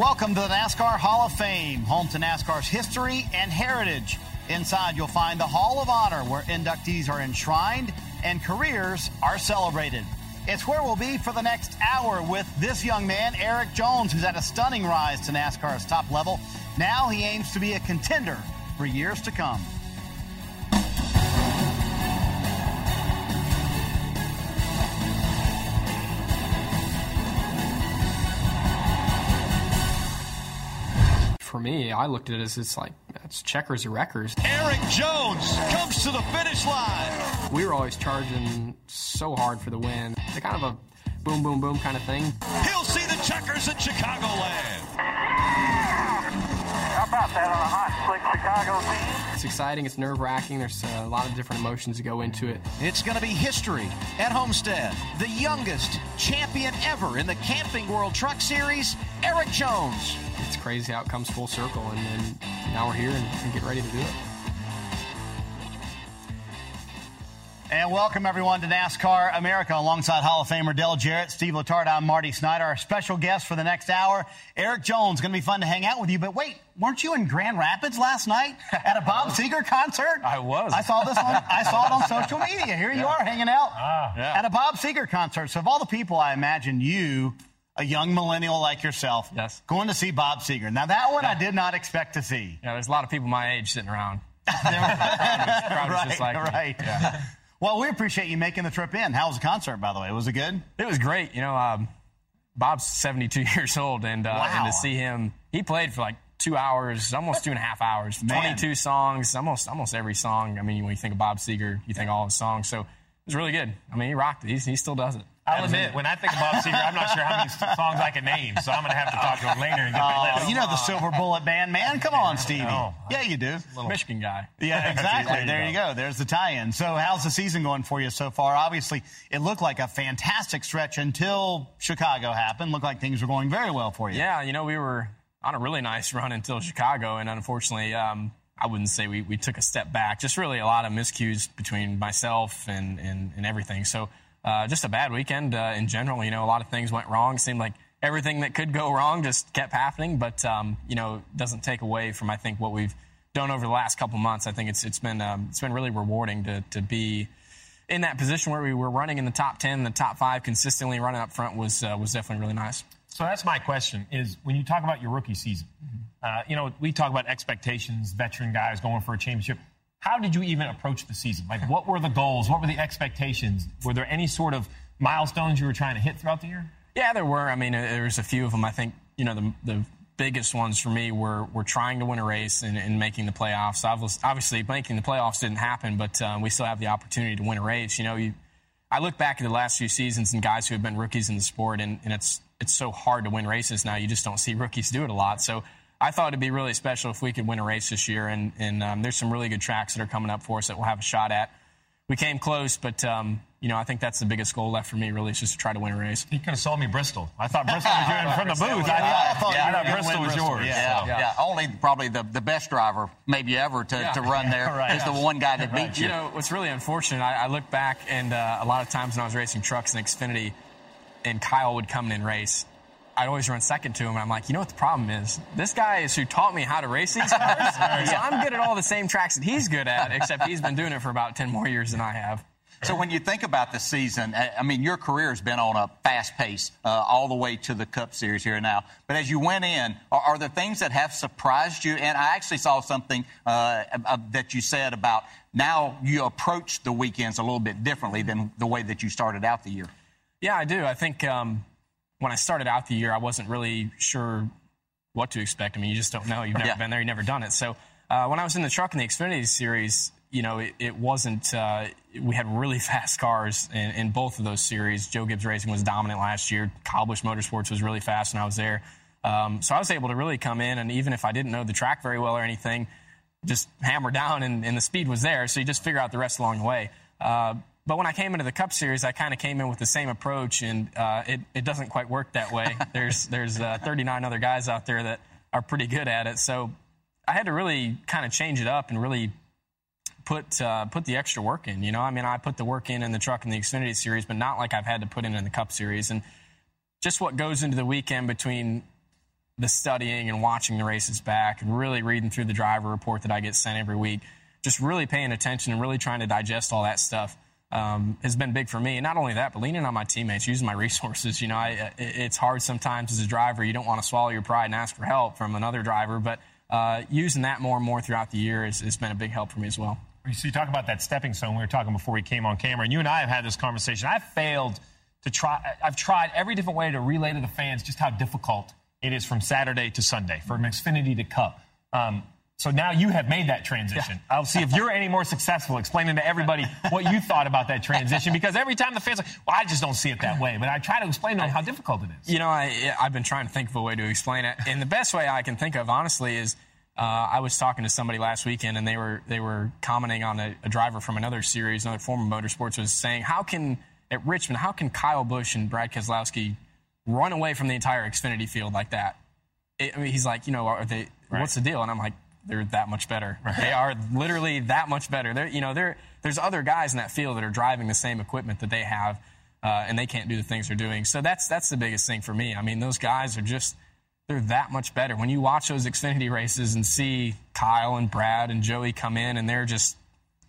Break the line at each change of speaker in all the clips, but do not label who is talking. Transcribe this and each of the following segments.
Welcome to the NASCAR Hall of Fame, home to NASCAR's history and heritage. Inside, you'll find the Hall of Honor, where inductees are enshrined and careers are celebrated. It's where we'll be for the next hour with this young man, Erik Jones, who's had a stunning rise to NASCAR's top level. Now he aims to be a contender for years to come.
For me, I looked at it as it's like it's checkers or wreckers.
Erik Jones comes to the finish line.
We were always charging so hard for the win. It's kind of a boom, boom, boom kind of thing.
He'll see the checkers in Chicagoland.
About that on a hot, slick Chicago scene?
It's exciting. It's nerve wracking. There's uh, a lot of different emotions that go into it.
It's going to be history at Homestead. The youngest champion ever in the Camping World Truck Series, Erik Jones.
It's crazy how it comes full circle, and, and now we're here and, and get ready to do it.
And welcome everyone to NASCAR America alongside Hall of Famer Dale Jarrett, Steve Letarte, I'm Marty Snyder. Our special guest for the next hour, Erik Jones. Going to be fun to hang out with you. But wait, weren't you in Grand Rapids last night at a Bob Seger concert?
I was.
I saw this on I saw it on social media. Here you are hanging out
Ah, yeah.
at a Bob Seger concert. So of all the people, I imagine you. A young millennial like yourself,
Yes.
going to see Bob Seger. Now that one I did not expect to see.
Yeah, there's a lot of people my age sitting around.
right,
just like
right.
Yeah.
Well, we appreciate you making the trip in. How was the concert, by the way? Was it good?
It was great. You know, um, Bob's 72 years old, and, uh,
Wow.
and to see him, he played for like two hours, almost two and a half hours.
Man.
22 songs, almost almost every song. I mean, when you think of Bob Seger, you think all his songs. So it was really good. I mean, he rocked it. He's, he still does it.
I'll admit, when I think of Bob Seger, I'm not sure how many songs I can name, so I'm going to have to talk to him later and get that
Oh,
list.
you know the Silver Bullet Band, man. Come on, Stevie. Yeah, you do.
Michigan guy.
Yeah, exactly.
There you
there you go. There's the tie-in. So, how's the season going for you so far? Obviously, it looked like a fantastic stretch until Chicago happened. Looked like things were going very well for you.
Yeah, you know, we were on a really nice run until Chicago, and unfortunately, um, I wouldn't say we, we took a step back. Just really a lot of miscues between myself and, and, and everything. So uh, just a bad weekend uh, in general. You know, a lot of things went wrong. It seemed like everything that could go wrong just kept happening, but, um, you know, it doesn't take away from, I think, what we've done over the last couple months. I think it's, it's, been, um, it's been really rewarding to, to be in that position where we were running in the top 10, the top five, consistently running up front was, uh, was definitely really nice.
So that's my question: is when you talk about your rookie season, uh, you know, we talk about expectations, veteran guys going for a championship. How did you even approach the season? Like, what were the goals? What were the expectations? Were there any sort of milestones you were trying to hit throughout the year?
Yeah, there were. I mean, there was a few of them. I think you know the the biggest ones for me were were trying to win a race and, and making the playoffs. Obviously, obviously, making the playoffs didn't happen, but um, we still have the opportunity to win a race. You know, you, I look back at the last few seasons and guys who have been rookies in the sport, and, and it's it's so hard to win races now. You just don't see rookies do it a lot. So. I thought it'd be really special if we could win a race this year, and, and um, there's some really good tracks that are coming up for us that we'll have a shot at. We came close, but um, you know I think that's the biggest goal left for me. Really, is just to try to win a race.
You could have sold me Bristol. I thought Bristol was yours from the booth. I,
I thought
I
you were
thought
gonna
Bristol was yours.
yeah.
so.
Yeah, yeah, only probably the, the best driver maybe ever to, to run there is
Right.
the one guy that beat you.
You know, what's really unfortunate, I, I look back and uh, a lot of times when I was racing trucks in Xfinity and Kyle would come in and race, I'd always run second to him. And I'm like, you know what the problem is? This guy is who taught me how to race these cars. so I'm good at all the same tracks that he's good at, except he's been doing it for about 10 more years than I have.
So when you think about the season, I I mean, your career has been on a fast pace uh, all the way to the Cup Series here now. But as you went in, are, are there things that have surprised you? And I actually saw something uh, uh, that you said about now you approach the weekends a little bit differently than the way that you started out the year.
Yeah, I do. I think um, when I started out the year, I wasn't really sure what to expect. I mean, you just don't know. You've never
Yeah.
been there. You've never done it. So uh, when I was in the truck in the Xfinity series, you know, it, it wasn't. Uh, we had really fast cars in, in, both of those series. Joe Gibbs Racing was dominant last year. Busch Motorsports was really fast when I was there. Um, so I was able to really come in, and even if I didn't know the track very well or anything, just hammer down, and, and the speed was there. So you just figure out the rest along the way. Uh, but when I came into the Cup Series, I kind of came in with the same approach, and uh, it, it doesn't quite work that way. there's there's uh, 39 other guys out there that are pretty good at it. So I had to really kind of change it up and really put uh, put the extra work in. You know, I mean, I put the work in in the truck in the Xfinity Series, but not like I've had to put in in the Cup Series. And just what goes into the weekend between the studying and watching the races back and really reading through the driver report that I get sent every week, just really paying attention and really trying to digest all that stuff. Um, has been big for me. And not only that, but leaning on my teammates, using my resources. You know, I, it's hard sometimes as a driver. You don't want to swallow your pride and ask for help from another driver, but uh, using that more and more throughout the year has, has been a big help for me as well.
So you talk about that stepping stone. We were talking before we came on camera, and you and I have had this conversation. I've failed to try. I've tried every different way to relay to the fans just how difficult it is from Saturday to Sunday, from Xfinity to Cup. Um, so now you have made that transition. Yeah. I'll see if you're any more successful explaining to everybody what you thought about that transition. Because every time the fans are like, well, I just don't see it that way. But I try to explain to them how difficult it is.
You know, I, I've been trying to think of a way to explain it. And the best way I can think of, honestly, is uh, I was talking to somebody last weekend, and they were they were commenting on a, a, driver from another series, another former motorsports, was saying, how can at Richmond, how can Kyle Busch and Brad Keselowski run away from the entire Xfinity field like that? It, I mean, he's like, you know, are they? Right. What's the deal? And I'm like, they're that much better. They are literally that much better. They're, you know, there's other guys in that field that are driving the same equipment that they have, uh, and they can't do the things they're doing. So that's that's the biggest thing for me. I mean, those guys are just they're that much better. When you watch those Xfinity races and see Kyle and Brad and Joey come in and they're just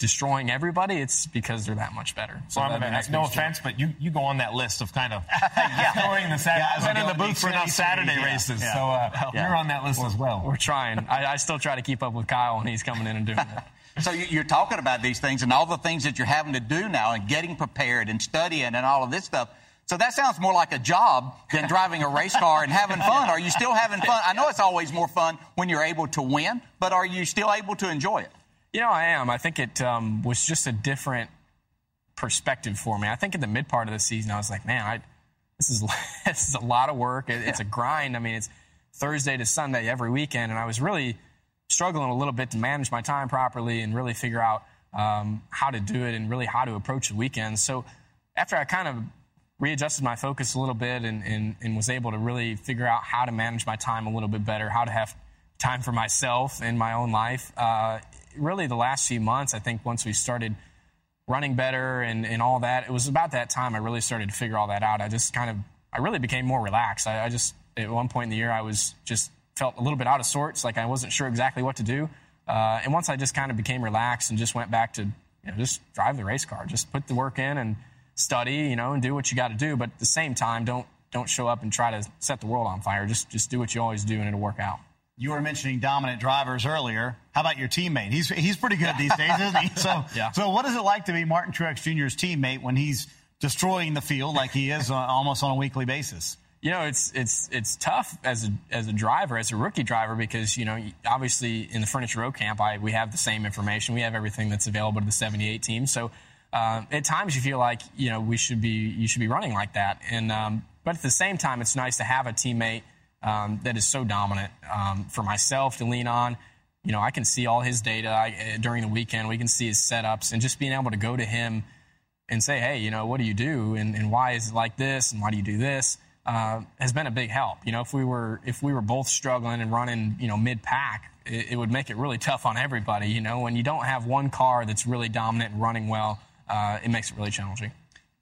destroying everybody, it's because they're that much better.
So well, that, no offense, but you, you go on that list of kind of destroying the Saturday. Yeah, I've been in the booth for enough Saturday yeah. races, yeah. so uh, you're on that list
we're,
as well.
We're trying. I, I, still try to keep up with Kyle when he's coming in and doing it.
So you're talking about these things and all the things that you're having to do now and getting prepared and studying and all of this stuff. So that sounds more like a job than driving a race car and having fun. Are you still having fun? I know it's always more fun when you're able to win, but are you still able to enjoy it?
You know, I am. I think it um, was just a different perspective for me. I think in the mid part of the season, I was like, man, I, this is this is a lot of work. It, it's a grind. I mean, it's Thursday to Sunday every weekend, and I was really struggling a little bit to manage my time properly and really figure out um, how to do it and really how to approach the weekends. So after I kind of readjusted my focus a little bit and, and, and was able to really figure out how to manage my time a little bit better, how to have time for myself in my own life. Uh, really, the last few months, I think once we started running better and, and all that, it was about that time I really started to figure all that out. I just kind of, I really became more relaxed. I, I just, at one point in the year, I was just felt a little bit out of sorts, like I wasn't sure exactly what to do. Uh, and once I just kind of became relaxed and just went back to, you know, just drive the race car, just put the work in and study, you know, and do what you got to do. But at the same time, don't don't show up and try to set the world on fire. Just just do what you always do, and it'll work out.
You were mentioning dominant drivers earlier. How about your teammate? He's he's pretty good these days, isn't he? So yeah. so what is it like to be Martin Truex Jr.'s teammate when he's destroying the field like he is uh, almost on a weekly basis?
You know, it's it's it's tough as a as a driver, as a rookie driver, because you know, obviously in the Furniture Row camp, I, we have the same information. We have everything that's available to the 78 team. So uh, at times you feel like you know we should be you should be running like that. And um, but at the same time, it's nice to have a teammate um, that is so dominant um, for myself to lean on. You know, I can see all his data I, uh, during the weekend. We can see his setups, and just being able to go to him and say, "Hey, you know, what do you do, and, and why is it like this, and why do you do this?" Uh, has been a big help. You know, if we were if we were both struggling and running, you know, mid pack, it, it, would make it really tough on everybody. You know, when you don't have one car that's really dominant and running well, uh, it makes it really challenging.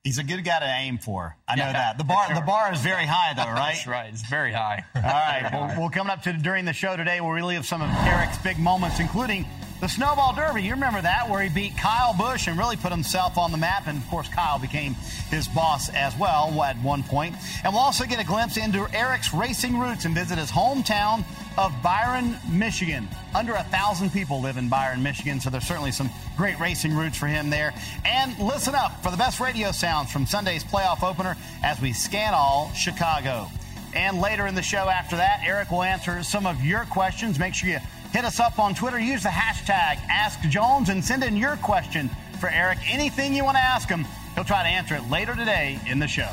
He's a good guy to aim for. I know yeah, that. The bar, the bar is very high, though, right?
That's right. It's very high.
All right. well, well, coming up to during the show today, we'll relive some of Erik's big moments, including the Snowball Derby. You remember that, where he beat Kyle Busch and really put himself on the map. And of course, Kyle became his boss as well at one point. And we'll also get a glimpse into Erik's racing roots and visit his hometown of Byron, Michigan. Under a thousand people live in Byron, Michigan, so there's certainly some great racing roots for him there. And listen up for the best radio sounds from Sunday's playoff opener as we scan all Chicago. And later in the show after that, Erik will answer some of your questions. Make sure you Hit us up on Twitter. Use the hashtag AskJones and send in your question for Erik. Anything you want to ask him, he'll try to answer it later today in the show.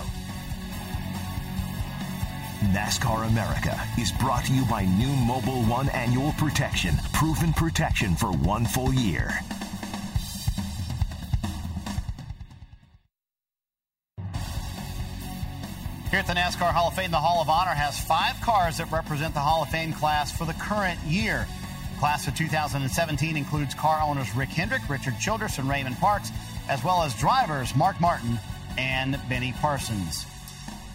NASCAR America is brought to you by new Mobil One Annual Protection. Proven protection for one full year.
Here at the NASCAR Hall of Fame, the Hall of Honor has five cars that represent the Hall of Fame class for the current year. The class of 2017 includes car owners Rick Hendrick, Richard Childress, and Raymond Parks, as well as drivers Mark Martin and Benny Parsons.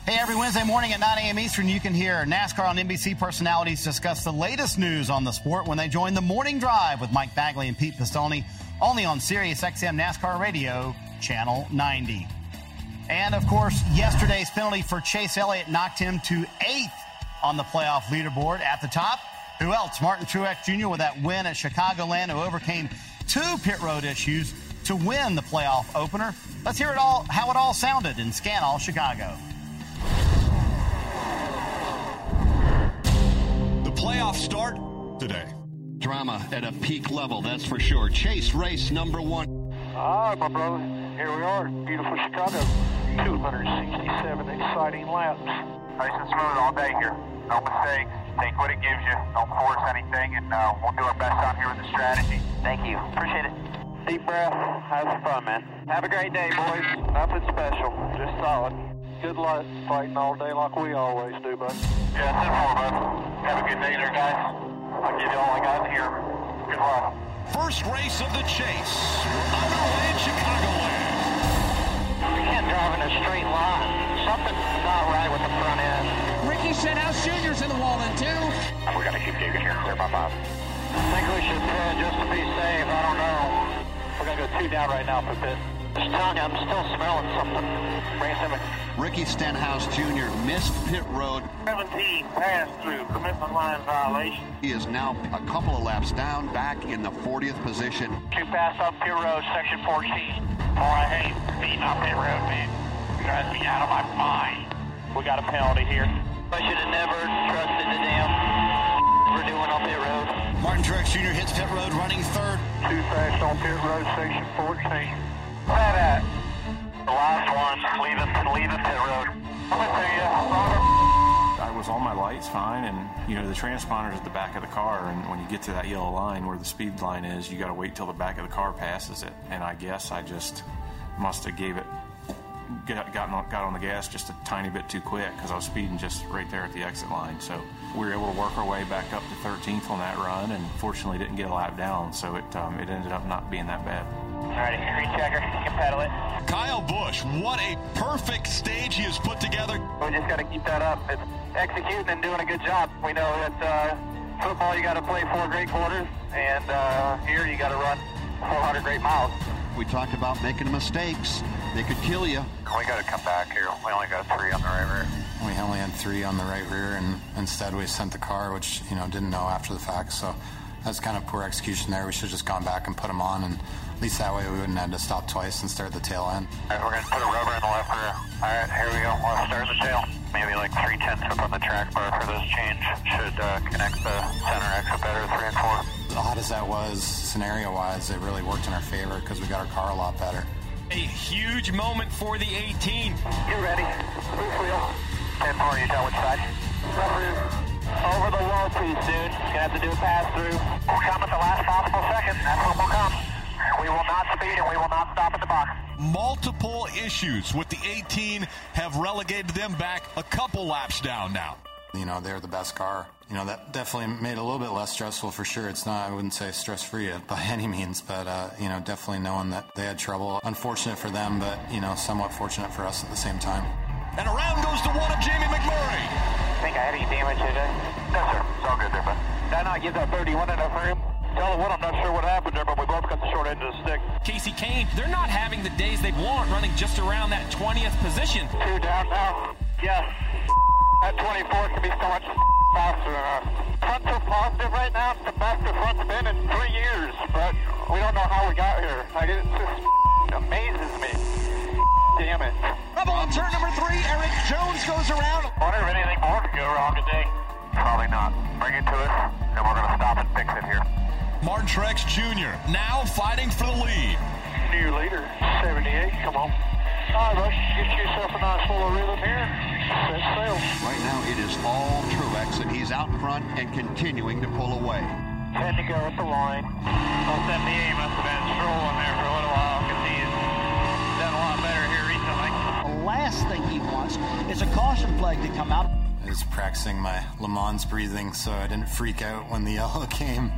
Hey, every Wednesday morning at 9 a.m. Eastern, you can hear NASCAR on NBC personalities discuss the latest news on the sport when they join the Morning Drive with Mike Bagley and Pete Pistone, only on Sirius XM NASCAR Radio, Channel 90. And of course, yesterday's penalty for Chase Elliott knocked him to eighth on the playoff leaderboard at the top. Who else? Martin Truex Jr. with that win at Chicagoland, who overcame two pit road issues to win the playoff opener. Let's hear it all, how it all sounded in Scannall, Chicago.
Playoffs start today.
Drama at a peak level, that's for sure. Chase race number one.
All right, my brother. Here we are, beautiful Chicago. 267 exciting laps.
Nice and smooth all day here. No mistakes. Take what it gives you. Don't force anything, and uh, we'll do our best out here with the strategy.
Thank you. Appreciate it. Deep breath. Have fun, man. Have a great day, boys. Nothing special. Just solid. Good luck fighting all day like we always do, bud.
Yeah, that's it for bud. Have a good day there, guys. I'll give you all I got here. Good luck.
First race of the chase. We're underway in Chicagoland.
You can't drive in a straight line. Something's not right with the front end.
Ricky Stenhouse Jr.'s in the wall in two.
We're going to keep digging here. Clear my five.
I think we should pit just to be safe. I don't know. We're going to go two down right now for pit. Just telling you, I'm still smelling something. Bring it to me.
Ricky Stenhouse Jr. missed pit road.
17 pass through commitment line violation.
He is now a couple of laps down, back in the 40th position.
Two pass up pit road, section 14.
Boy, I hate beating up pit road, man. It drives me out of my mind.
We got a penalty here.
I should have never trusted the damn we're doing on pit road.
Martin Truex Jr. hits pit road running third.
Two fast on pit road, section 14.
The last one, leave it, leave it pit road.
I was on my lights fine, and you know the transponder's at the back of the car, and when you get to that yellow line where the speed line is, you got to wait till the back of the car passes it. And I guess I just must have gave it got got on, got on the gas just a tiny bit too quick because I was speeding just right there at the exit line. So we were able to work our way back up to 13th on that run, and fortunately didn't get a lap down, so it um, it ended up not being that bad.
All right, green checker, you can pedal it.
Kyle Busch, what a perfect stage he has put together.
We just got to keep that up. It's executing and doing a good job. We know that uh, football, you got to play four great quarters, and uh, here you got to run 400 great miles.
We talked about making mistakes. They could kill you.
We got to come back here. We only got three on the right rear.
We only had three on the right rear, and instead we sent the car, which you know didn't know after the fact. So that's kind of poor execution there. We should have just gone back and put them on, and at least that way we wouldn't have to stop twice and start the tail end.
All right, we're going to put a rubber in the left rear. All right, here we go. We'll start the tail. Maybe like three tenths up on the track bar for this change. Should uh, connect the center exit better, three and four.
Odd as that was, scenario-wise, it really worked in our favor because we got our car a lot better.
A huge moment for the 18.
You ready? Loose wheel. 10 4, you tell which side? Left rear. Over the low piece, dude. Gonna have to do a pass through. We'll come at the last possible second. That's what will come. We will not speed and we will not stop at the box.
Multiple issues with the 18 have relegated them back a couple laps down now.
You know, they're the best car. You know, that definitely made it a little bit less stressful for sure. It's not, I wouldn't say stress free by any means, but, uh, you know, definitely knowing that they had trouble. Unfortunate for them, but, you know, somewhat fortunate for us at the same time.
And around goes the one of Jamie McMurray.
I think I had any damage today. No, sir. It's all good there, bud. Did I not give that 31 in enough room? Tell the one, I'm not sure what happened short end of the stick.
Kasey Kahne, they're not having the days they want running just around that 20th position.
Two down now. Yes. That 24 can be so much faster than us. Front's so positive right now. It's the best the front's been in three years, but we don't know how we got here. Like, it just amazes me. Damn it.
Rebel on turn number three, Erik Jones goes around.
Wonder if anything more could go wrong today. Probably not. Bring it to us. and we're going to stop and fix it here.
Martin Truex Jr. now fighting for the lead.
New leader, 78. Come on. All right, Busch, get yourself a nice little rhythm here. Set sail.
Right now, it is all Truex, and he's out front and continuing to pull away.
Ten to go at the line. Well, 78 must have been strolling there for a little while because he's done a lot better here recently.
The last thing he wants is a caution flag to come out.
I was practicing my Le Mans breathing so I didn't freak out when the yellow came.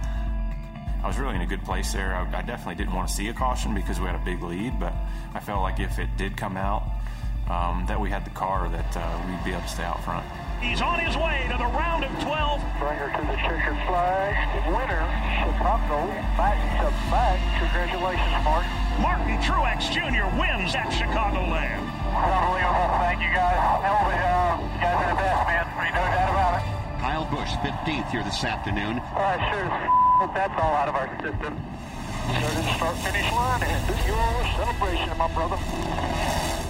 I was really in a good place there. I, I, definitely didn't want to see a caution because we had a big lead, but I felt like if it did come out, um, that we had the car that uh, we'd be able to stay out front.
He's on his way to the round of 12.
Bring her to the checkered flag. Winner, Chicago, back to back. Congratulations, Mark.
Martin Truex Jr. wins at Chicagoland.
Unbelievable. Thank you, guys. Hell of a job. You guys are the best, man. Ain't no doubt about it.
Kyle Busch, 15th here this afternoon.
All right, sure. That's all out of our system. Go to the start finish line and do your celebration, my brother.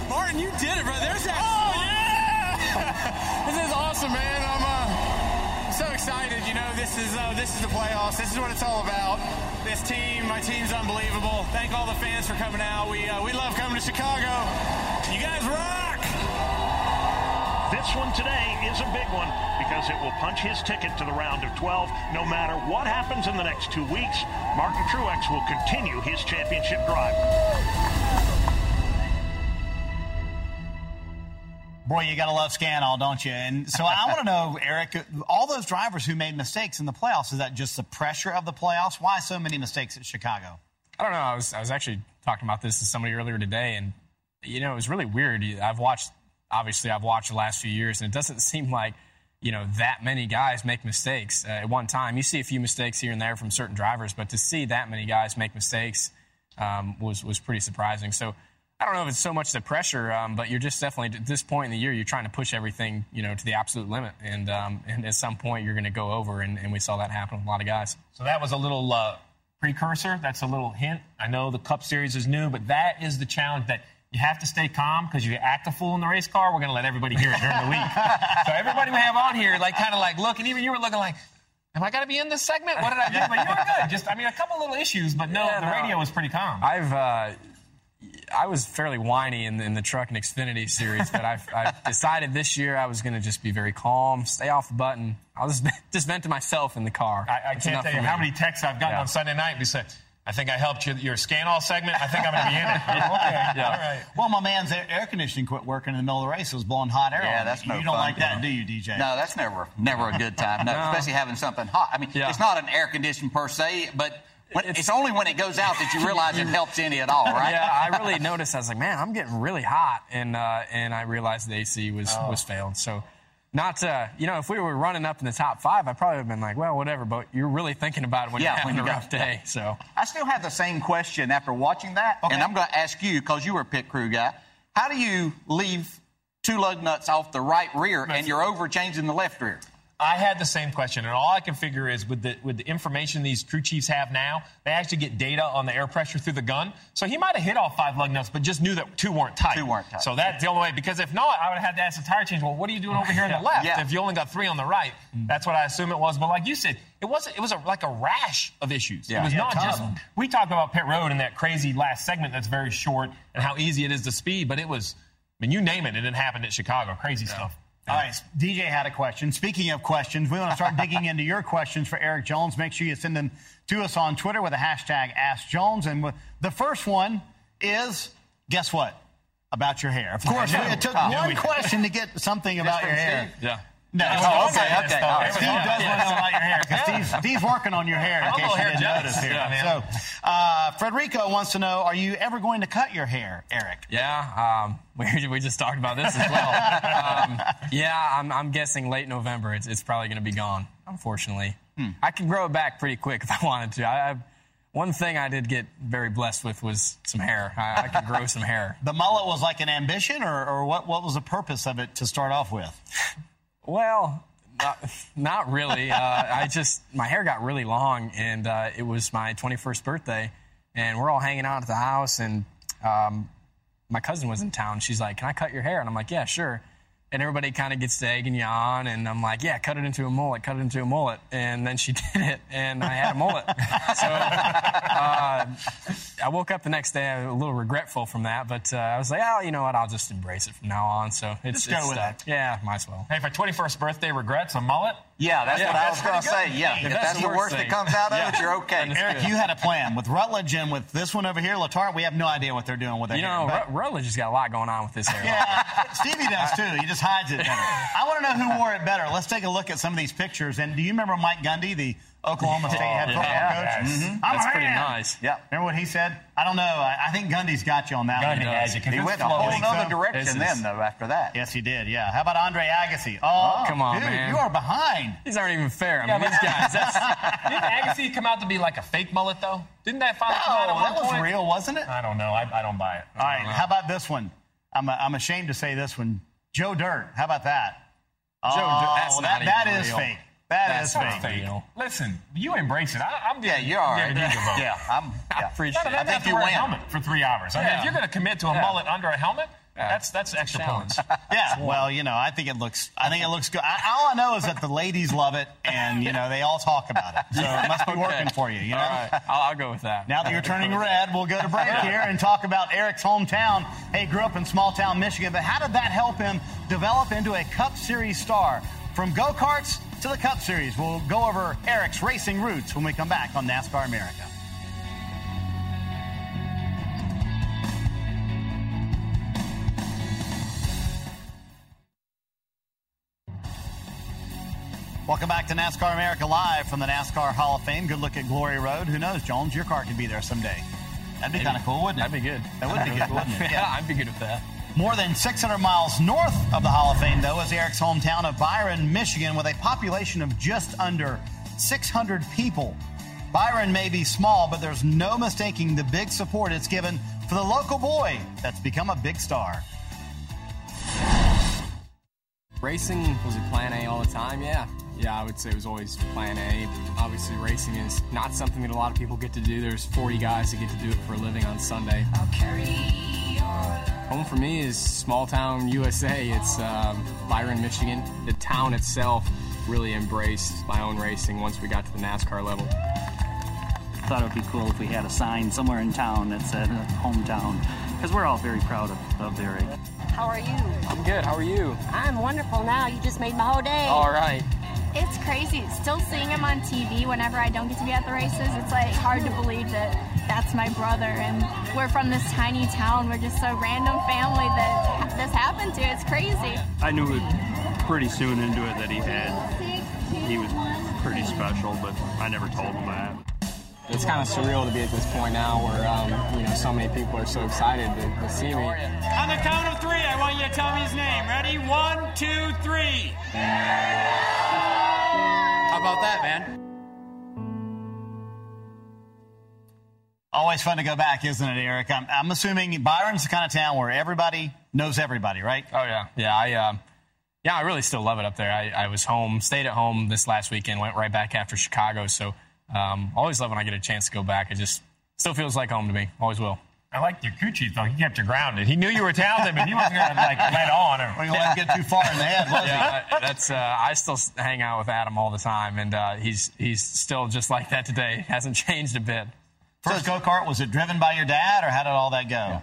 Martin, you did it, bro. There's that. Oh, yeah! this is awesome, man. I'm uh, so excited. You know, this is uh, this is the playoffs. This is what it's all about. This team, my team's unbelievable. Thank all the fans for coming out. We uh, we love coming to Chicago. You guys rock.
This one today is a big one because it will punch his ticket to the round of 12. No matter what happens in the next two weeks, Martin Truex will continue his championship drive.
Boy, you got to love Scannall, don't you? And so I want to know, Erik, all those drivers who made mistakes in the playoffs, is that just the pressure of the playoffs? Why so many mistakes at Chicago?
I don't know. I was, I was actually talking about this to somebody earlier today, and, you know, it was really weird. I've watched, obviously, I've watched the last few years, and it doesn't seem like, you know, that many guys make mistakes uh, at one time. You see a few mistakes here and there from certain drivers, but to see that many guys make mistakes um, was, was pretty surprising. So, I don't know if it's so much the pressure, um, but you're just definitely at this point in the year, you're trying to push everything, you know, to the absolute limit, and um, and at some point you're going to go over, and, and, we saw that happen with a lot of guys.
So that was a little uh, precursor. That's a little hint. I know the Cup Series is new, but that is the challenge that you have to stay calm because you act a fool in the race car. We're going to let everybody hear it during the week. so everybody we have on here, like, kind of like look, and even you were looking like. Am I going to be in this segment? What did I do? But you were good. Just, I mean, a couple little issues, but no, yeah, the no. radio was pretty calm.
I've, uh, I was fairly whiny in the, in the Truck and Xfinity series, but I've decided this year I was going to just be very calm, stay off the button. I'll just, just vent to myself in the car.
I, I can't tell you how many texts I've gotten yeah. on Sunday night. We said, I think I helped you your Scannall segment. I think I'm going to be in it. okay, yeah. all right.
Well, my man's air conditioning quit working in the middle of the race. It was blowing hot air.
Yeah, that's no
You don't
fun,
like that, do you, DJ?
No, that's never never a good time. No, no. especially having something hot. I mean, yeah. it's not an air condition per se, but when, it's, it's, only when it goes out that you realize it helps any at all, right?
Yeah, I really noticed. I was like, man, I'm getting really hot, and uh, and I realized the AC was oh. was failed. So, not uh, you know, if we were running up in the top five, I probably would have been like, well, whatever. But you're really thinking about it when
yeah,
you're having
when
a rough day.
Yeah.
So,
I still have the same question after watching that, okay. and I'm going to ask you because you were a pit crew guy. How do you leave two lug nuts off the right rear and you're over changing the left rear?
I had the same question, and all I can figure is with the with the information these crew chiefs have now, they actually get data on the air pressure through the gun. So he might have hit all five lug nuts, but just knew that two weren't tight.
Two weren't tight.
So that's the only way. Because if not, I would have had to ask the tire change. Well, what are you doing over here on the left?
Yeah.
If you only got three on the right, mm-hmm. that's what I assume it was. But like you said, it wasn't. It was a, like a rash of issues.
Yeah.
It was
yeah,
not just. We talked about pit road in that crazy last segment that's very short and how easy it is to speed, but it was. I mean, you name it, it didn't happen at Chicago. Crazy yeah. stuff.
All right, DJ had a question. Speaking of questions, we want to start digging into your questions for Erik Jones. Make sure you send them to us on Twitter with the hashtag AskJones. And the first one is, guess what? About your hair. Of course, it took one question to get something about your hair.
Yeah.
No,
oh, okay, okay.
All right. Steve does want to know about your hair because Steve's, Steve's working on your hair in case you didn't notice here.
Yeah,
so, uh, Frederico wants to know: Are you ever going to cut your hair, Erik?
Yeah, um, we, we just talked about this as well. um, yeah, I'm, I'm, guessing late November. It's, it's probably going to be gone. Unfortunately, hmm. I can grow it back pretty quick if I wanted to. I, I one thing I did get very blessed with was some hair. I, I could grow some hair.
The mullet was like an ambition, or, or what? What was the purpose of it to start off with?
Well, not, not really. Uh, I just my hair got really long, and uh, it was my 21st birthday, and we're all hanging out at the house, and um, my cousin was in town. She's like, "Can I cut your hair?" And I'm like, "Yeah, sure." and everybody kind of gets to egging you on, and I'm like, yeah, cut it into a mullet, cut it into a mullet, and then she did it, and I had a mullet. so uh, I woke up the next day a little regretful from that, but uh, I was like, oh, you know what, I'll just embrace it from now on. So it's
Just go
it's
with
stuck. Yeah, might as well.
Hey, for 21st birthday regrets, a mullet?
Yeah, that's
Yeah,
what I was going to say. Yeah,
Hey,
if
that's
that's
the
the
worst
worst that comes out of
Yeah.
it, you're okay.
Erik, you had a plan with Rutledge and with this one over here, Letarte. We have no idea what they're doing with it.
You know, Ru- Rutledge has got a lot going on with this hair.
Yeah, Stevie does too. He just hides it better. I want to know who wore it better. Let's take a look at some of these pictures. And do you remember Mike Gundy, the Oklahoma State head
Yeah.
football
Yeah.
coach?
Yes.
Mhm.
That's pretty
man.
nice.
Yeah. Remember what he said? I don't know. I, I think Gundy's got you on that
Gundy
one.
has you, 'cause
He went a whole
flowing.
other
So-
direction
This
then, though, after that.
Yes, he did. Yeah. How about Andre Agassi? Oh,
Come on,
dude,
man.
You are behind.
These aren't even fair. I
Yeah,
mean,
but-
these guys. That's,
Didn't Agassi come out to be like a fake mullet, though? Didn't that finally come out at
No,
one
that was
point?
real, wasn't it?
I don't know. I, I don't buy it.
All right. How about this one? I'm, I'm ashamed to say this one. Joe Dirt. How about that?
Joe Dirt,
Oh,
that's
that,
not
that
even
is
real.
fake. That is
That's not
fake.
real.
Listen, you embrace it. I, I'm
Yeah, you're all
giving
right.
you the vote.
Yeah, I'm.
I
Yeah.
appreciate
No, no,
it.
I think
have
you
wear a
win.
helmet for three hours. I mean, if you're going to commit to a
Yeah.
mullet under a helmet,
Yeah.
that's that's extra points.
Yeah, well, you know, I think it looks. I think it looks good. I, all I know is that the ladies love it, and you know, they all talk about it. So it must be
Okay.
working for you. You know.
All right, I'll, I'll go with that.
Now that you're turning red, we'll go to break here and talk about Erik's hometown. Hey, grew up in small town Michigan, but how did that help him develop into a Cup Series star? From go karts to the Cup Series, we'll go over Erik's racing roots when we come back on NASCAR America. Welcome back to NASCAR America Live from the NASCAR Hall of Fame. Good look at Glory Road. Who knows, Jones? Your car could be there someday. That'd be kind of cool, wouldn't it?
That'd be good.
That would be good, wouldn't it?
yeah, I'd be good with that.
More than 600 miles north of the Hall of Fame, though, is Erik's hometown of Byron, Michigan, with a population of just under 600 people. Byron may be small, but there's no mistaking the big support it's given for the local boy that's become a big star.
Racing was it plan A all the time? Yeah. Yeah, I would say it was always plan A. Obviously, racing is not something that a lot of people get to do. There's 40 guys that get to do it for a living on Sunday. Home for me is small town USA. It's um, Byron, Michigan. The town itself really embraced my own racing once we got to the NASCAR level.
thought it would be cool if we had a sign somewhere in town that said uh, hometown because we're all very proud of, of Erik.
How are you?
I'm good. How are you?
I'm wonderful now. You just made my whole day.
All right.
It's crazy. Still seeing him on TV whenever I don't get to be at the races, it's like hard to believe that that's my brother. And we're from this tiny town. We're just a random family that this happened to. It's crazy.
I knew it pretty soon into it that he had, he was pretty special, but I never told him that.
It's kind of surreal to be at this point now where um, you know so many people are so excited to, to see me.
On the count of three, I want you to tell me his name. Ready? One, two, three.
About that, man?
Always fun to go back, isn't it, Erik? I'm, I'm assuming Byron's the kind of town where everybody knows everybody, right?
Oh yeah, yeah. I um, yeah, I really still love it up there. I, I was home, stayed at home this last weekend, went right back after Chicago. So um, always love when I get a chance to go back. It just still feels like home to me. Always will.
I liked your coochie, though. He kept you grounded. He knew you were talented, but he wasn't going to, like, let on. Or,
Well, let him get too far in the head, was
yeah, I, that's. Uh, I still hang out with Adam all the time, and uh, he's he's still just like that today. Hasn't changed a bit.
First go kart, was it driven by your dad, or how did all that go?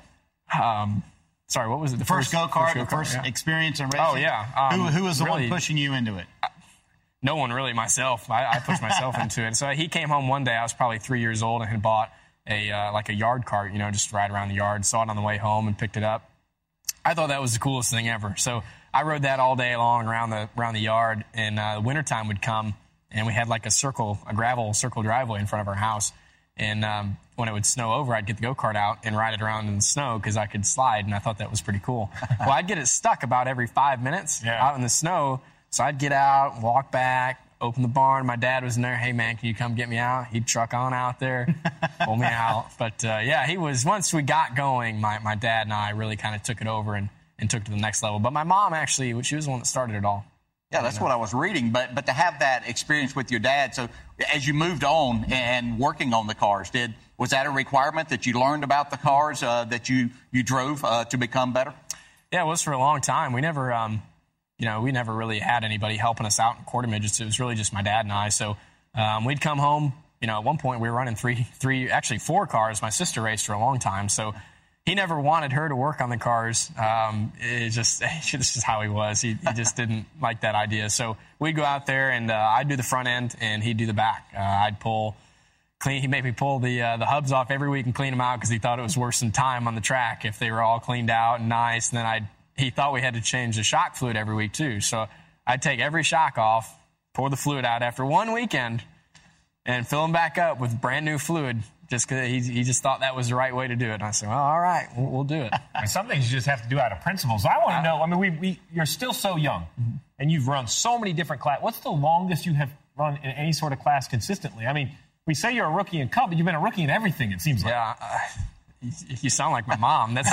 Um, sorry, what was it?
The first, go kart, the first
yeah.
experience in racing.
Oh yeah. Um,
who, who was the
really-
one pushing you into it?
No one really. Myself, I, I pushed myself into it. So he came home one day. I was probably three years old and had bought a uh, like a yard cart, you know, just ride around the yard. Saw it on the way home and picked it up. I thought that was the coolest thing ever. So I rode that all day long around the around the yard. And uh, wintertime would come, and we had like a circle, a gravel circle driveway in front of our house. And um, when it would snow over, I'd get the go kart out and ride it around in the snow because I could slide, and I thought that was pretty cool. well, I'd get it stuck about every five minutes out in the snow, so I'd get out, walk back, open the barn. My dad was in there. Hey man, can you come get me out? He'd truck on out there, pull me out. But uh, yeah, he was. Once we got going, my, my dad and I really kind of took it over and, and took to the next level. But my mom actually, she was the one that started it all.
Yeah, that's what I was reading. But but to have that experience with your dad, so as you moved on and working on the cars, did was that a requirement that you learned about the cars uh, that you you drove uh, to become better?
Yeah, it was for a long time. We never, um, you know, we never really had anybody helping us out in quarter midgets. It was really just my dad and I. So um, we'd come home. You know, at one point we were running three, three, actually four cars. My sister raced for a long time, so he never wanted her to work on the cars. Um, it just this is how he was. He, he just didn't like that idea. So we'd go out there and uh, I'd do the front end and he'd do the back. Uh, I'd pull clean. He made me pull the uh, the hubs off every week and clean them out because he thought it was worth some time on the track if they were all cleaned out and nice. And then I he thought we had to change the shock fluid every week too. So I'd take every shock off, pour the fluid out after one weekend, and fill them back up with brand new fluid. Just because he, he just thought that was the right way to do it. And I said, well, all right, we'll, we'll do it.
And some things you just have to do out of principle. So I want to know. I mean, we, we you're still so young, and you've run so many different classes. What's the longest you have run in any sort of class consistently? I mean, we say you're a rookie in Cup, but you've been a rookie in everything. It seems like.
Yeah. Uh, you- you sound like my mom. That's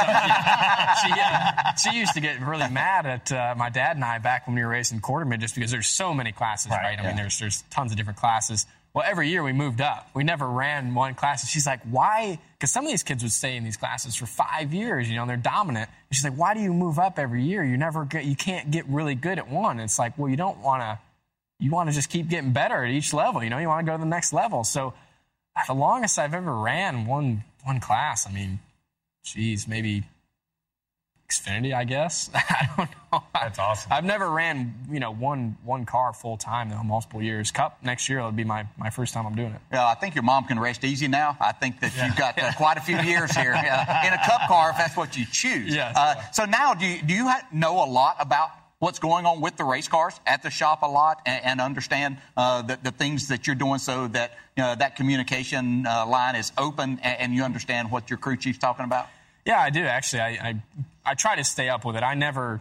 she, she, she used to get really mad at uh, my dad and I back when we were racing quarter just because there's so many classes, right? I mean, there's there's tons of different classes. Well, every year we moved up. We never ran one class. And she's like, why? Because some of these kids would stay in these classes for five years. You know, and they're dominant. And she's like, why do you move up every year? You never get, you can't get really good at one. It's like, well, you don't want to. You want to just keep getting better at each level. You know, you want to go to the next level. So the longest I've ever ran one one class, I mean, geez, maybe Xfinity, I guess. I don't know.
That's awesome.
I've never ran, you know, one one car full time though, multiple years. Cup next year will be my, my first time I'm doing it.
Yeah, I think your mom can rest easy now. I think that you've got uh, quite a few years here uh, in a cup car if that's what you choose.
Yes.
Uh, so now, do you, do you know a lot about what's going on with the race cars at the shop a lot and, and understand uh, the, the things that you're doing so that you know, that communication uh, line is open and, and you understand what your crew chief's talking about?
Yeah, I do actually. I, I I try to stay up with it. I never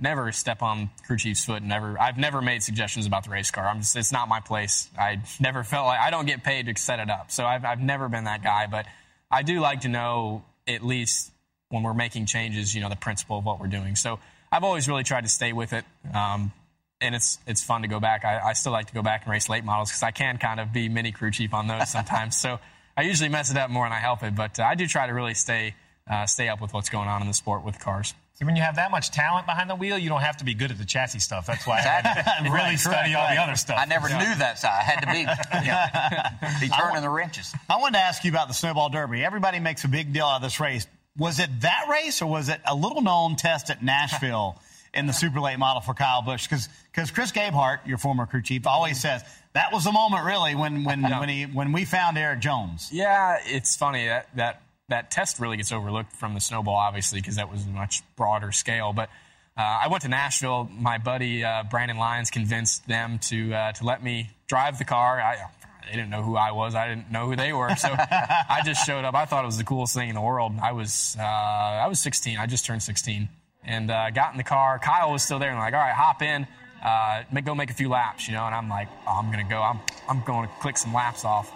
never step on crew chief's foot. Never. I've never made suggestions about the race car. I'm just. It's not my place. I never felt like I don't get paid to set it up. So I've I've never been that guy. But I do like to know at least when we're making changes. You know the principle of what we're doing. So I've always really tried to stay with it. Um, and it's it's fun to go back. I, I still like to go back and race late models because I can kind of be mini crew chief on those sometimes. so I usually mess it up more than I help it, but uh, I do try to really stay uh, stay up with what's going on in the sport with cars.
See, when you have that much talent behind the wheel, you don't have to be good at the chassis stuff. That's why I had to really
Right,
study
correct,
all
right.
the other stuff.
I never knew that side. I had to be, yeah, be turning the wrenches.
I wanted to ask you about the Snowball Derby. Everybody makes a big deal out of this race. Was it that race or was it a little known test at Nashville in the super late model for Kyle Busch? Because Chris Gabehart, your former crew chief, always says that was the moment really when when when he when we found Erik Jones.
Yeah, it's funny that that that test really gets overlooked from the snowball, obviously, because that was a much broader scale. But uh, I went to Nashville. My buddy uh, Brandon Lyons convinced them to uh, to let me drive the car. I, they didn't know who I was. I didn't know who they were. So I just showed up. I thought it was the coolest thing in the world. I was uh, I was 16. I just turned 16 and uh, got in the car. Kyle was still there and like, all right, hop in, uh, make, go make a few laps, you know. And I'm like, oh, I'm gonna go. I'm I'm going to click some laps off.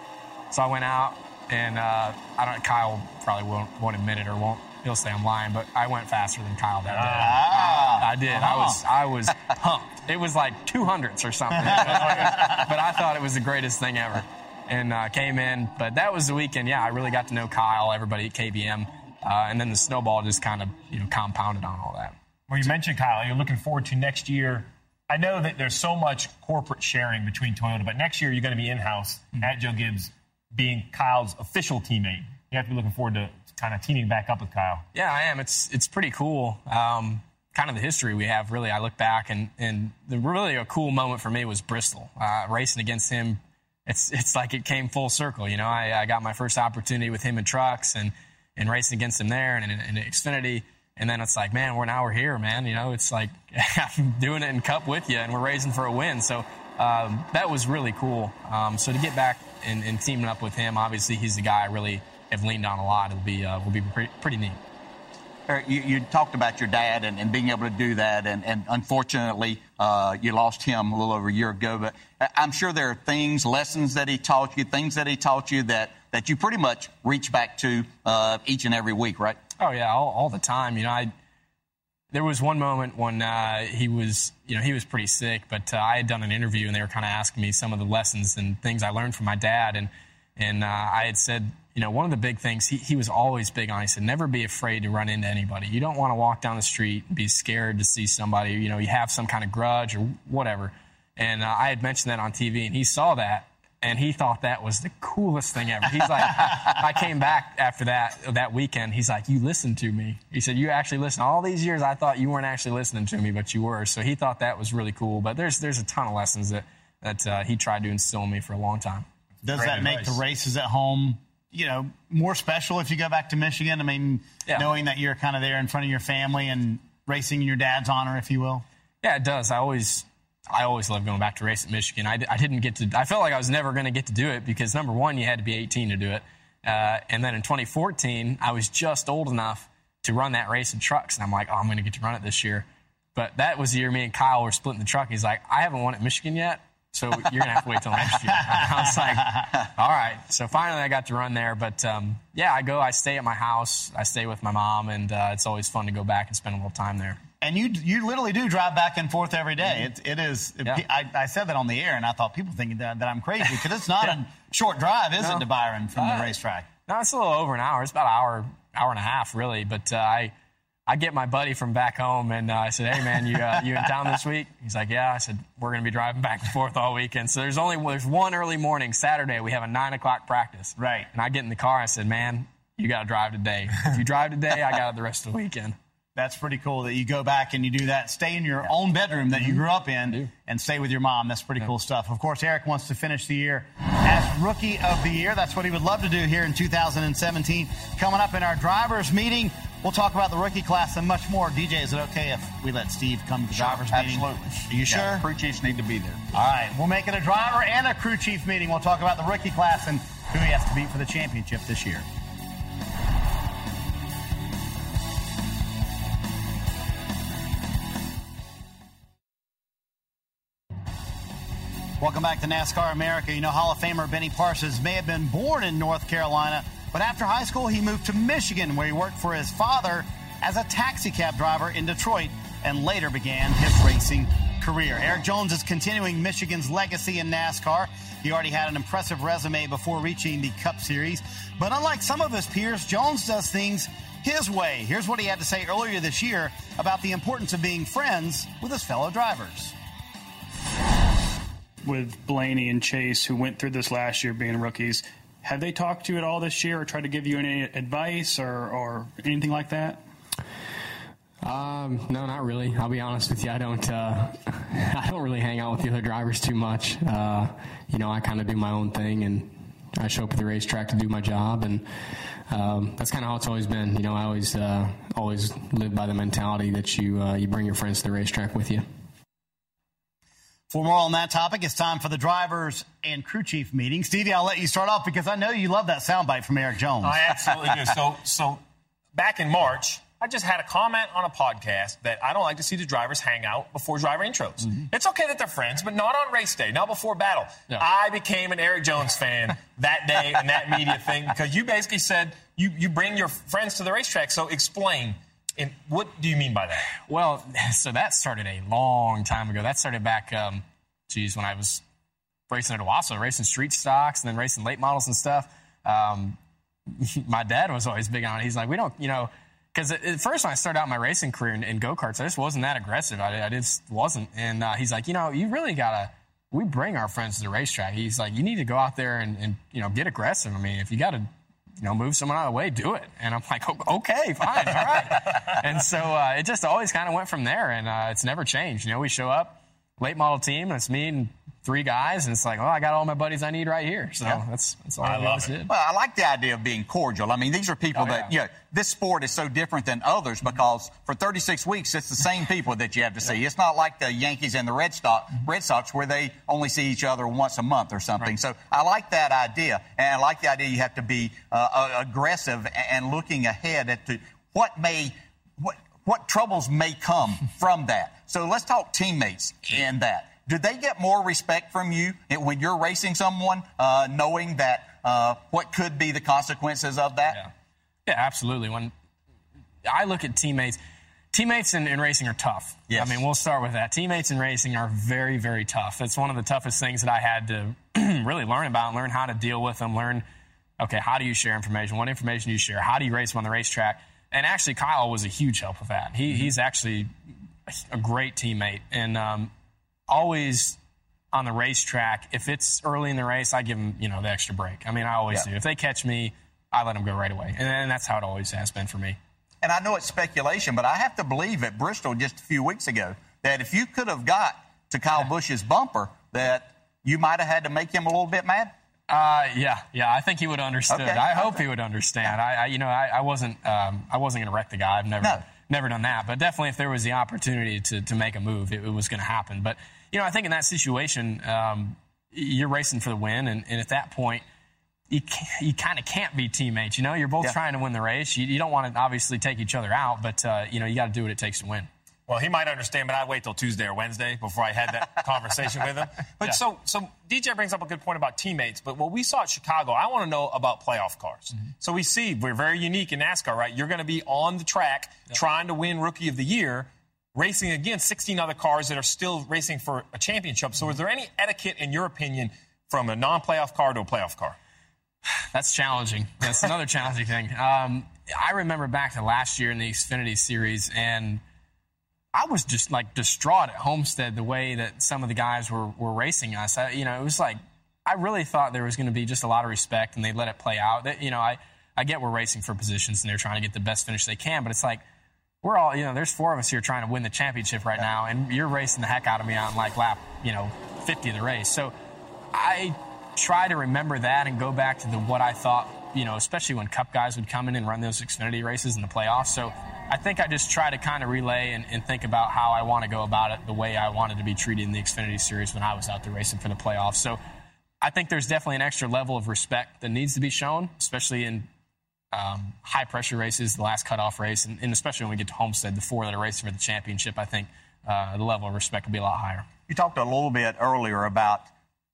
So I went out and uh, I don't. Kyle probably won't, won't admit it or won't. He'll say I'm lying, but I went faster than Kyle that day.
Ah.
I did. I was I was pumped. It was like two hundredths or something. but I thought it was the greatest thing ever. And uh, came in, but that was the weekend. Yeah, I really got to know Kyle, everybody at KBM, uh, and then the snowball just kind of you know compounded on all that.
Well, you mentioned Kyle. You're looking forward to next year. I know that there's so much corporate sharing between Toyota, but next year you're going to be in house at Joe Gibbs, being Kyle's official teammate. You have to be looking forward to kind of teaming back up with Kyle.
Yeah, I am. It's it's pretty cool. Um, kind of the history we have. Really, I look back and and the really a cool moment for me was Bristol uh, racing against him. It's it's like it came full circle. You know, I, I got my first opportunity with him in trucks and and racing against him there and in, in Xfinity. And then it's like, man, we're now we're here, man. You know, it's like I'm doing it in Cup with you, and we're racing for a win. So um, that was really cool. Um, so to get back and, and teaming up with him, obviously he's the guy I really have leaned on a lot. It'll be uh, will be pretty, pretty neat.
Erik, you, you talked about your dad and, and being able to do that, and, and unfortunately, uh, you lost him a little over a year ago. But I'm sure there are things, lessons that he taught you, things that he taught you that, that you pretty much reach back to uh, each and every week, right?
Oh yeah, all, all the time. You know, I there was one moment when uh, he was, you know, he was pretty sick, but uh, I had done an interview and they were kind of asking me some of the lessons and things I learned from my dad, and And uh, I had said, you know, one of the big things he, he was always big on. He said, never be afraid to run into anybody. You don't want to walk down the street and be scared to see somebody. You know, you have some kind of grudge or whatever. And uh, I had mentioned that on TV, and he saw that, and he thought that was the coolest thing ever. He's like, I came back after that that weekend. He's like, you listened to me. He said, you actually listened. All these years, I thought you weren't actually listening to me, but you were. So he thought that was really cool. But there's there's a ton of lessons that that uh, he tried to instill in me for a long time.
Does
Great
that make the races at home, you know, more special if you go back to Michigan? I mean,
Yeah.
knowing that you're kind of there in front of your family and racing in your dad's honor, if you will.
Yeah, it does. I always, I always love going back to race at Michigan. I, I didn't get to. I felt like I was never going to get to do it because number one, you had to be 18 to do it, uh, and then in 2014, I was just old enough to run that race in trucks, and I'm like, oh, I'm going to get to run it this year. But that was the year me and Kyle were splitting the truck. He's like, I haven't won at Michigan yet, so you're going to have to wait till next year. I was like, all right. So finally, I got to run there. But um, yeah, I go. I stay at my house. I stay with my mom, and uh, it's always fun to go back and spend a little time there.
And you you literally do drive back and forth every day. It, it is.
Mm-hmm. Yeah.
I, I said that on the air, and I thought people thinking that, that I'm crazy because it's not a short drive, is
No.
it, to Byron from
Uh,
the racetrack?
No, it's a little over an hour. It's about an hour, hour and a half, really. But uh, I, I get my buddy from back home, and uh, I said, "Hey, man, you uh, you in town this week?" He's like, "Yeah." I said, "We're going to be driving back and forth all weekend." So there's only there's one early morning Saturday. We have a nine o'clock practice.
Right.
And I get in the car. I said, "Man, you got to drive today. If you drive today, I got it the rest of the weekend."
That's pretty cool that you go back and you do that. Stay in your own bedroom that you grew up in and stay with your mom. That's pretty cool stuff. Of course, Erik wants to finish the year as Rookie of the Year. That's what he would love to do here in 2017. Coming up in our drivers' meeting, we'll talk about the rookie class and much more. DJ, is it okay if we let Steve come to the drivers' meeting?
Absolutely.
Are you sure?
Yeah, crew chiefs need to be there.
All right, we'll make it a driver and a crew chief meeting. We'll talk about the rookie class and who he has to beat for the championship this year. Welcome back to NASCAR America. You know, Hall of Famer Benny Parsons may have been born in North Carolina, but after high school, he moved to Michigan, where he worked for his father as a taxi cab driver in Detroit and later began his racing career. Erik Jones is continuing Michigan's legacy in NASCAR. He already had an impressive resume before reaching the Cup Series, but unlike some of his peers, Jones does things his way. Here's what he had to say earlier this year about the importance of being friends with his fellow drivers.
with Blaney and Chase, who went through this last year being rookies. Have they talked to you at all this year or tried to give you any advice or, or anything like that?
Um, no, not really. I'll be honest with you. I don't. Uh, I don't really hang out with the other drivers too much. Uh, you know, I kind of do my own thing, and I show up at the racetrack to do my job, and um, that's kind of how it's always been. You know, I always uh, always live by the mentality that you uh, you bring your friends to the racetrack with you.
For more on that topic, it's time for the drivers and crew chief meeting. Stevie, I'll let you start off because I know you love that soundbite from Erik Jones.
I absolutely do. So, so back in March, I just had a comment on a podcast that I don't like to see the drivers hang out before driver intros. Mm-hmm. It's okay that they're friends, but not on race day, not before battle. I became an Erik Jones fan that day and that media thing because you basically said you, you bring your friends to the racetrack. So explain. And what do you mean by that?
Well, so that started a long time ago. That started back, um, geez, when I was racing at Owosso, racing street stocks and then racing late models and stuff. Um, my dad was always big on it. He's like, we don't, you know, because at first when I started out my racing career in, in go karts, I just wasn't that aggressive. I, I just wasn't. And uh, he's like, you know, you really gotta. We bring our friends to the racetrack. He's like, you need to go out there and, and you know get aggressive. I mean, if you got to, you know, move someone out of the way, do it. And I'm like, okay, fine, all right. and so uh, it just always kind of went from there, and uh, it's never changed. You know, we show up, late model team, and it's me and three guys, and it's like, well, I got all my buddies I need right here. So
Yeah.
that's that's all I, always did.
Well, I like the idea of being cordial. I mean, these are people
Oh,
that, you know, this sport is so different than others because for 36 weeks, it's the same people that you have to see. It's not like the Yankees and the Red, Stock, Red Sox where they only see each other once a month or something. So I like that idea. And I like the idea you have to be uh, uh, aggressive and looking ahead at to what may, what, what troubles may come from that. So let's talk teammates in that. Do they get more respect from you when you're racing someone, uh, knowing that uh, what could be the consequences of that?
Yeah, absolutely. When I look at teammates, teammates in, in racing are tough.
Yes.
I mean, we'll start with that. Teammates in racing are very, very tough. That's one of the toughest things that I had to really learn about, learn how to deal with them, learn okay, how do you share information? What information do you share? How do you race them on the racetrack? And actually, Kyle was a huge help with that. He, he's actually a great teammate and um, always on the racetrack. If it's early in the race, I give him you know the extra break. I mean, I always
Yeah.
do. If they catch me, I let them go right away, and, and that's how it always has been for me.
And I know it's speculation, but I have to believe at Bristol just a few weeks ago that if you could have got to Kyle Busch's bumper, that you might have had to make him a little bit mad.
Uh, yeah, yeah. I think he would understand.
Okay.
I hope he would understand. I, I you know, I, I wasn't, um, I wasn't going to wreck the guy. I've never, never done that. But definitely, if there was the opportunity to, to make a move, it, it was going to happen. But you know, I think in that situation, um, you're racing for the win, and, and at that point, you you kind of can't be teammates. You know, you're both trying to win the race. You, you don't want to obviously take each other out, but uh, you know, you got to do what it takes to win.
Well, he might understand, but I'd wait till Tuesday or Wednesday before I had that conversation with him. But
Yeah.
so, so DJ brings up a good point about teammates. But what we saw at Chicago, I want to know about playoff cars.
Mm-hmm.
So we see we're very unique in NASCAR, right? You're going to be on the track trying to win Rookie of the Year, racing against 16 other cars that are still racing for a championship. So, is there any etiquette, in your opinion, from a non-playoff car to a playoff car?
That's challenging. That's another challenging thing. Um, I remember back to last year in the Xfinity series, and I was just like distraught at Homestead the way that some of the guys were, were racing us. I, you know, it was like I really thought there was going to be just a lot of respect, and they let it play out. That you know, I I get we're racing for positions, and they're trying to get the best finish they can, but it's like we're all you know. There's four of us here trying to win the championship right now, and you're racing the heck out of me on like lap you know 50 of the race. So I try to remember that and go back to the what I thought, you know, especially when Cup guys would come in and run those Xfinity races in the playoffs. So I think I just try to kind of relay and, and think about how I want to go about it the way I wanted to be treated in the Xfinity series when I was out there racing for the playoffs. So I think there's definitely an extra level of respect that needs to be shown, especially in um, high pressure races, the last cutoff race, and, and especially when we get to Homestead, the four that are racing for the championship. I think uh, the level of respect will be a lot higher.
You talked a little bit earlier about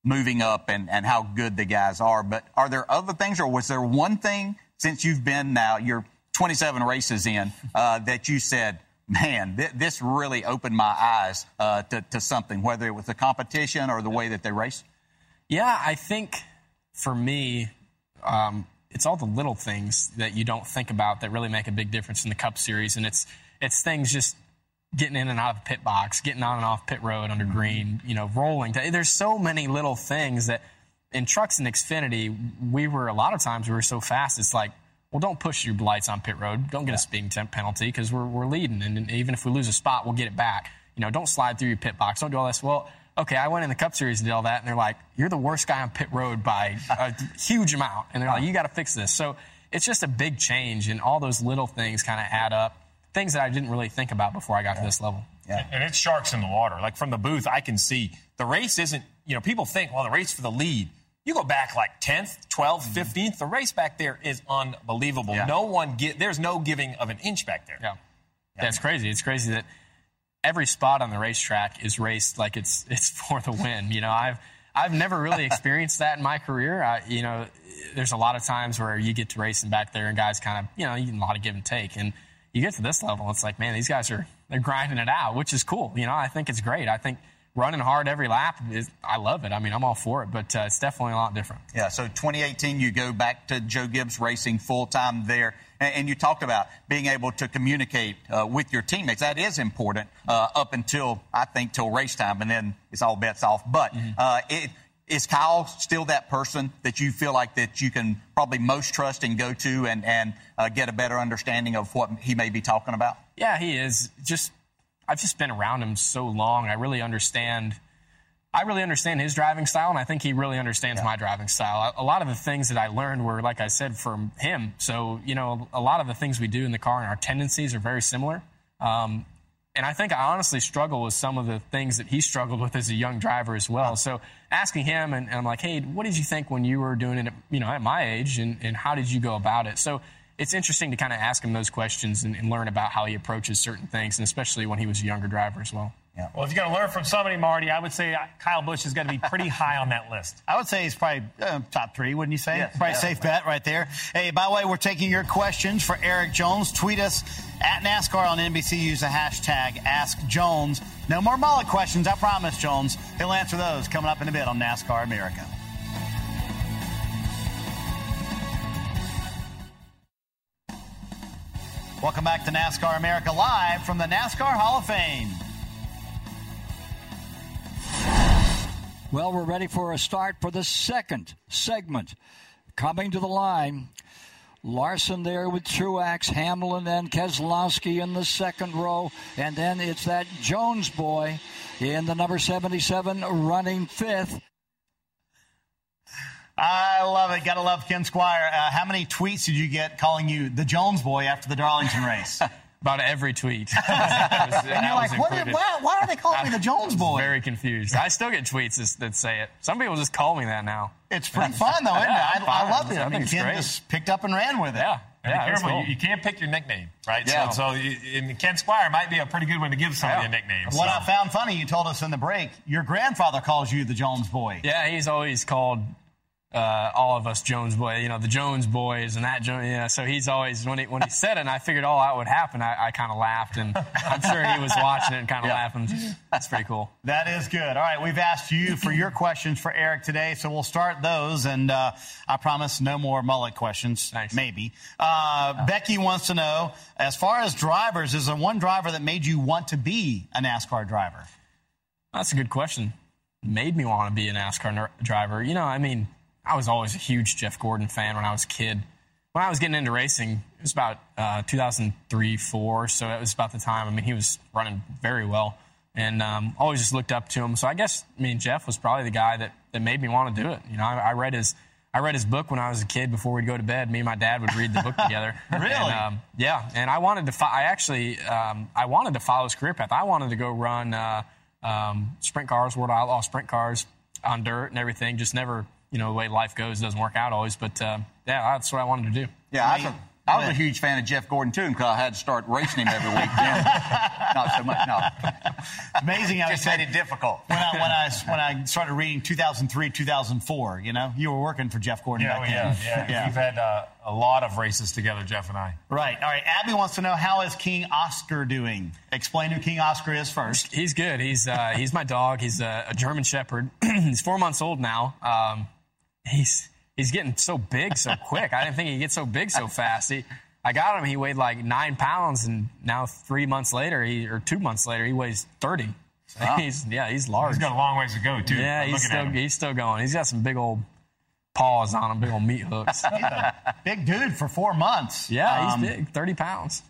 moving up and, and how good the guys are, but are there other things, or was there one thing since you've been now, you're 27 races in, uh, that you said, man, th- this really opened my eyes uh, to, to something, whether it was the competition or the way that they race?
Yeah, I think for me, um, it's all the little things that you don't think about that really make a big difference in the Cup Series, and it's it's things just getting in and out of the pit box, getting on and off pit road under green, you know, rolling. There's so many little things that in trucks and Xfinity, we were a lot of times we were so fast. It's like, well, don't push your lights on pit road. Don't get a speeding temp penalty because we're we're leading, and, and even if we lose a spot, we'll get it back. You know, don't slide through your pit box. Don't do all this. Well. Okay, I went in the Cup Series and did all that, and they're like, "You're the worst guy on pit road by a huge amount," and they're like, uh-huh. "You got to fix this." So it's just a big change, and all those little things kind of add up. Things that I didn't really think about before I got to this level. Yeah.
And it's sharks in the water. Like from the booth, I can see the race isn't, you know, people think, well, the race for the lead. You go back like 10th, 12th, 15th, the race back there is unbelievable. No one get, there's no giving of an inch back there.
Yeah. That's crazy. It's crazy that every spot on the racetrack is raced like it's it's for the win. You know, I've I've never really experienced that in my career. I, you know, there's a lot of times where you get to racing back there and guys kind of, you know, you get a lot of give and take. And you get to this level, it's like, man, these guys are they're grinding it out, which is cool. You know, I think it's great. I think running hard every lap is I love it. I mean, I'm all for it, but uh, it's definitely a lot different.
Yeah, so 2018, you go back to Joe Gibbs Racing full time there. And, and you talked about being able to communicate uh, with your teammates. That is important uh, up until, I think, till race time, and then it's all bets off. But uh, it, is Kyle still that person that you feel like that you can probably most trust and go to and, and uh, get a better understanding of what he may be talking about?
Yeah, he is. Just I've just been around him so long. I really understand. I really understand his driving style, and I think he really understands my driving style. A a lot of the things that I learned were, like I said, from him. So you know, a lot of the things we do in the car and our tendencies are very similar. Um, and I think I honestly struggle with some of the things that he struggled with as a young driver as well. So asking him, and, and I'm like, hey, what did you think when you were doing it, you know, at my age, and, and how did you go about it? So it's interesting to kind of ask him those questions and, and learn about how he approaches certain things, and especially when he was a younger driver as well. Yeah.
Well, if you're going to learn from somebody, Marty, I would say uh, Kyle Busch is going to be pretty high on that list.
I would say he's probably uh, top three, wouldn't you say?
Yes.
probably
Yeah.
a safe bet right there. Hey, by the way, we're taking your questions for Erik Jones. Tweet us at NASCAR on NBC. Use the hashtag AskJones. No more mullet questions, I promise, Jones. He'll answer those coming up in a bit on NASCAR America. Welcome back to NASCAR America Live from the NASCAR Hall of Fame.
Well, we're ready for a start for the second segment. Coming to the line, Larson there with Truex, Hamlin, and Keselowski in the second row. And then it's that Jones boy in the number 77 running fifth.
I love it. Gotta love Ken Squier. Uh, how many tweets did you get calling you the Jones boy after the Darlington race?
About every tweet.
and you're like, what is, why, why, are they calling me the Jones boy?
Very confused. I still get tweets that, that, say it. Some people just call me that now.
It's pretty fun, though, isn't
yeah,
it? I, I love it. I,
I
mean, Ken
great.
just picked up and ran with it.
Yeah. Yeah,
be careful.
cool.
You, you, can't pick your nickname, right?
Yeah.
So, so and Ken Squier might be a pretty good one to give somebody
Yeah.
a nickname.
What
so.
I found funny, you told us in the break, your grandfather calls you the Jones boy.
Yeah, he's always called uh, all of us Jones boy, you know, the Jones boys and that Jones. Yeah, so he's always when he when he said it, and I figured all that would happen. I, I kind of laughed, and I'm sure he was watching it and kind of laughing. That's pretty cool.
That is good. All right, we've asked you for your questions for Erik today, so we'll start those. And uh, I promise no more mullet questions. Maybe. Uh, Becky wants to know, as far as drivers, is there one driver that made you want to be a NASCAR driver?
That's a good question. Made me want to be a NASCAR driver. You know, I mean, I was always a huge Jeff Gordon fan when I was a kid. When I was getting into racing, it was about uh, 2003, four. So it was about the time. I mean, he was running very well, and um, always just looked up to him. So I guess, I mean, Jeff was probably the guy that, that made me want to do it. You know, I, I read his. I read his book when I was a kid. Before we'd go to bed, me and my dad would read the book together.
Really?
And, um, yeah, and I wanted to. Fo- I actually, um, I wanted to follow his career path. I wanted to go run uh, um, sprint cars, World Outlaw sprint cars on dirt and everything. Just never, you know, the way life goes, doesn't work out always. But uh, yeah, that's what I wanted to do.
Yeah, I was, a, I was a huge fan of Jeff Gordon too, because I had to start racing him every week. Yeah. Not so much, no.
Amazing how
Just
he said
made it difficult.
When I, when I when I started reading 2003, 2004, you know, you were working for Jeff Gordon
Yeah,
back
yeah,
then.
yeah. We've had uh, a lot of races together, Jeff and I.
Right. All right. Abby wants to know how is King Oscar doing? Explain who King Oscar is first.
He's good. He's uh, he's my dog. He's a, a German Shepherd. he's four months old now. Um, he's he's getting so big so quick. I didn't think he'd get so big so fast. He, I got him. He weighed like nine pounds, and now three months later, he or two months later, he weighs thirty. So
Wow.
He's yeah, he's large.
He's got a long ways to go, too.
Yeah,
I'm
he's still he's still going. He's got some big old paws on him, big old meat hooks.
He's a big dude for four months.
Yeah,
Um,
he's big, thirty pounds.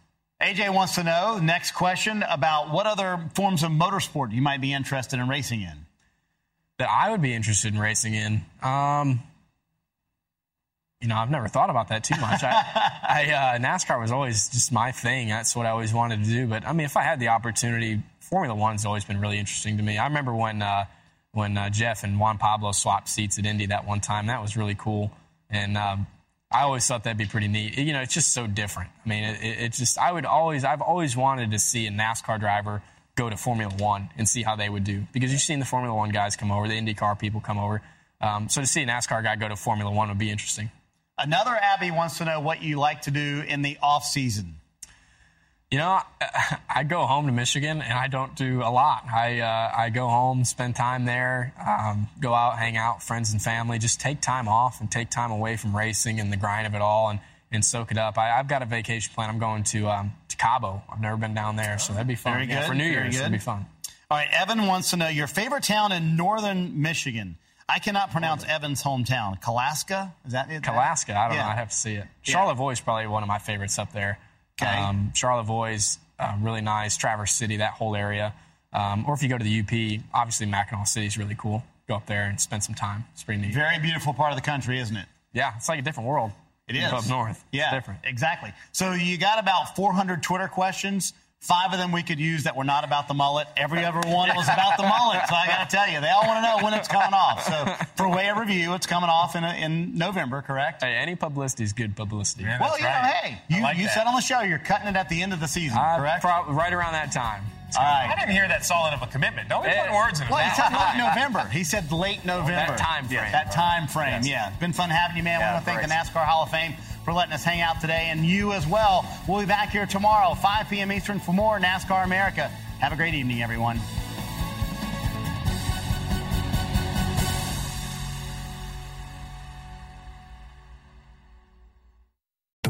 AJ wants to know next question about what other forms of motorsport you might be interested in racing in.
That I would be interested in racing in. Um, you know, I've never thought about that too much. I, I uh, NASCAR was always just my thing. That's what I always wanted to do. But I mean, if I had the opportunity, Formula One's always been really interesting to me. I remember when uh, when uh, Jeff and Juan Pablo swapped seats at Indy that one time. That was really cool, and um, I always thought that'd be pretty neat. You know, it's just so different. I mean, it, it, it's just I would always I've always wanted to see a NASCAR driver go to Formula One and see how they would do because you've seen the Formula One guys come over, the IndyCar people come over. Um, so to see a NASCAR guy go to Formula One would be interesting.
Another Abby wants to know what you like to do in the off season.
You know, I go home to Michigan and I don't do a lot. I uh, I go home, spend time there, um, go out, hang out, friends and family. Just take time off and take time away from racing and the grind of it all, and, and soak it up. I, I've got a vacation plan. I'm going to um, to Cabo. I've never been down there, so that'd be fun.
Very
Yeah,
good,
for New
very
Year's,
good.
it'd be fun.
All right, Evan wants to know your favorite town in northern Michigan. I cannot pronounce Evan's hometown. Kalaska? Is that it?
Alaska. I don't
Yeah.
know. I'd have to see it. Charlevoix is probably one of my favorites up there.
Okay.
Um, Charlevoix, uh, really nice. Traverse City, that whole area. Um, or if you go to the UP, obviously Mackinaw City is really cool. Go up there and spend some time. It's pretty neat.
Very beautiful part of the country, isn't it?
Yeah, it's like a different world.
It is.
up north.
Yeah,
It's different.
exactly. So you got about 400 Twitter questions. Five of them we could use that were not about the mullet. Every other one was about the mullet. So I got to tell you, they all want to know when it's coming off. So for way of review, it's coming off in, in November, correct?
Hey, any publicity is good publicity.
well, you know, hey, you, you said on the show you're cutting it at the end of the season,
Uh,
correct?
prob- right around that time.
I didn't hear that solid of a commitment. Don't be putting words in
Well, he said late November. He said late oh, November.
That time frame.
That time frame,
Yes.
yeah. Been fun having you, man.
Yeah,
we want to thank the. NASCAR Hall of Fame for letting us hang out today, and you as well. We'll be back here tomorrow, 5 p.m. Eastern, for more NASCAR America. Have a great evening, everyone.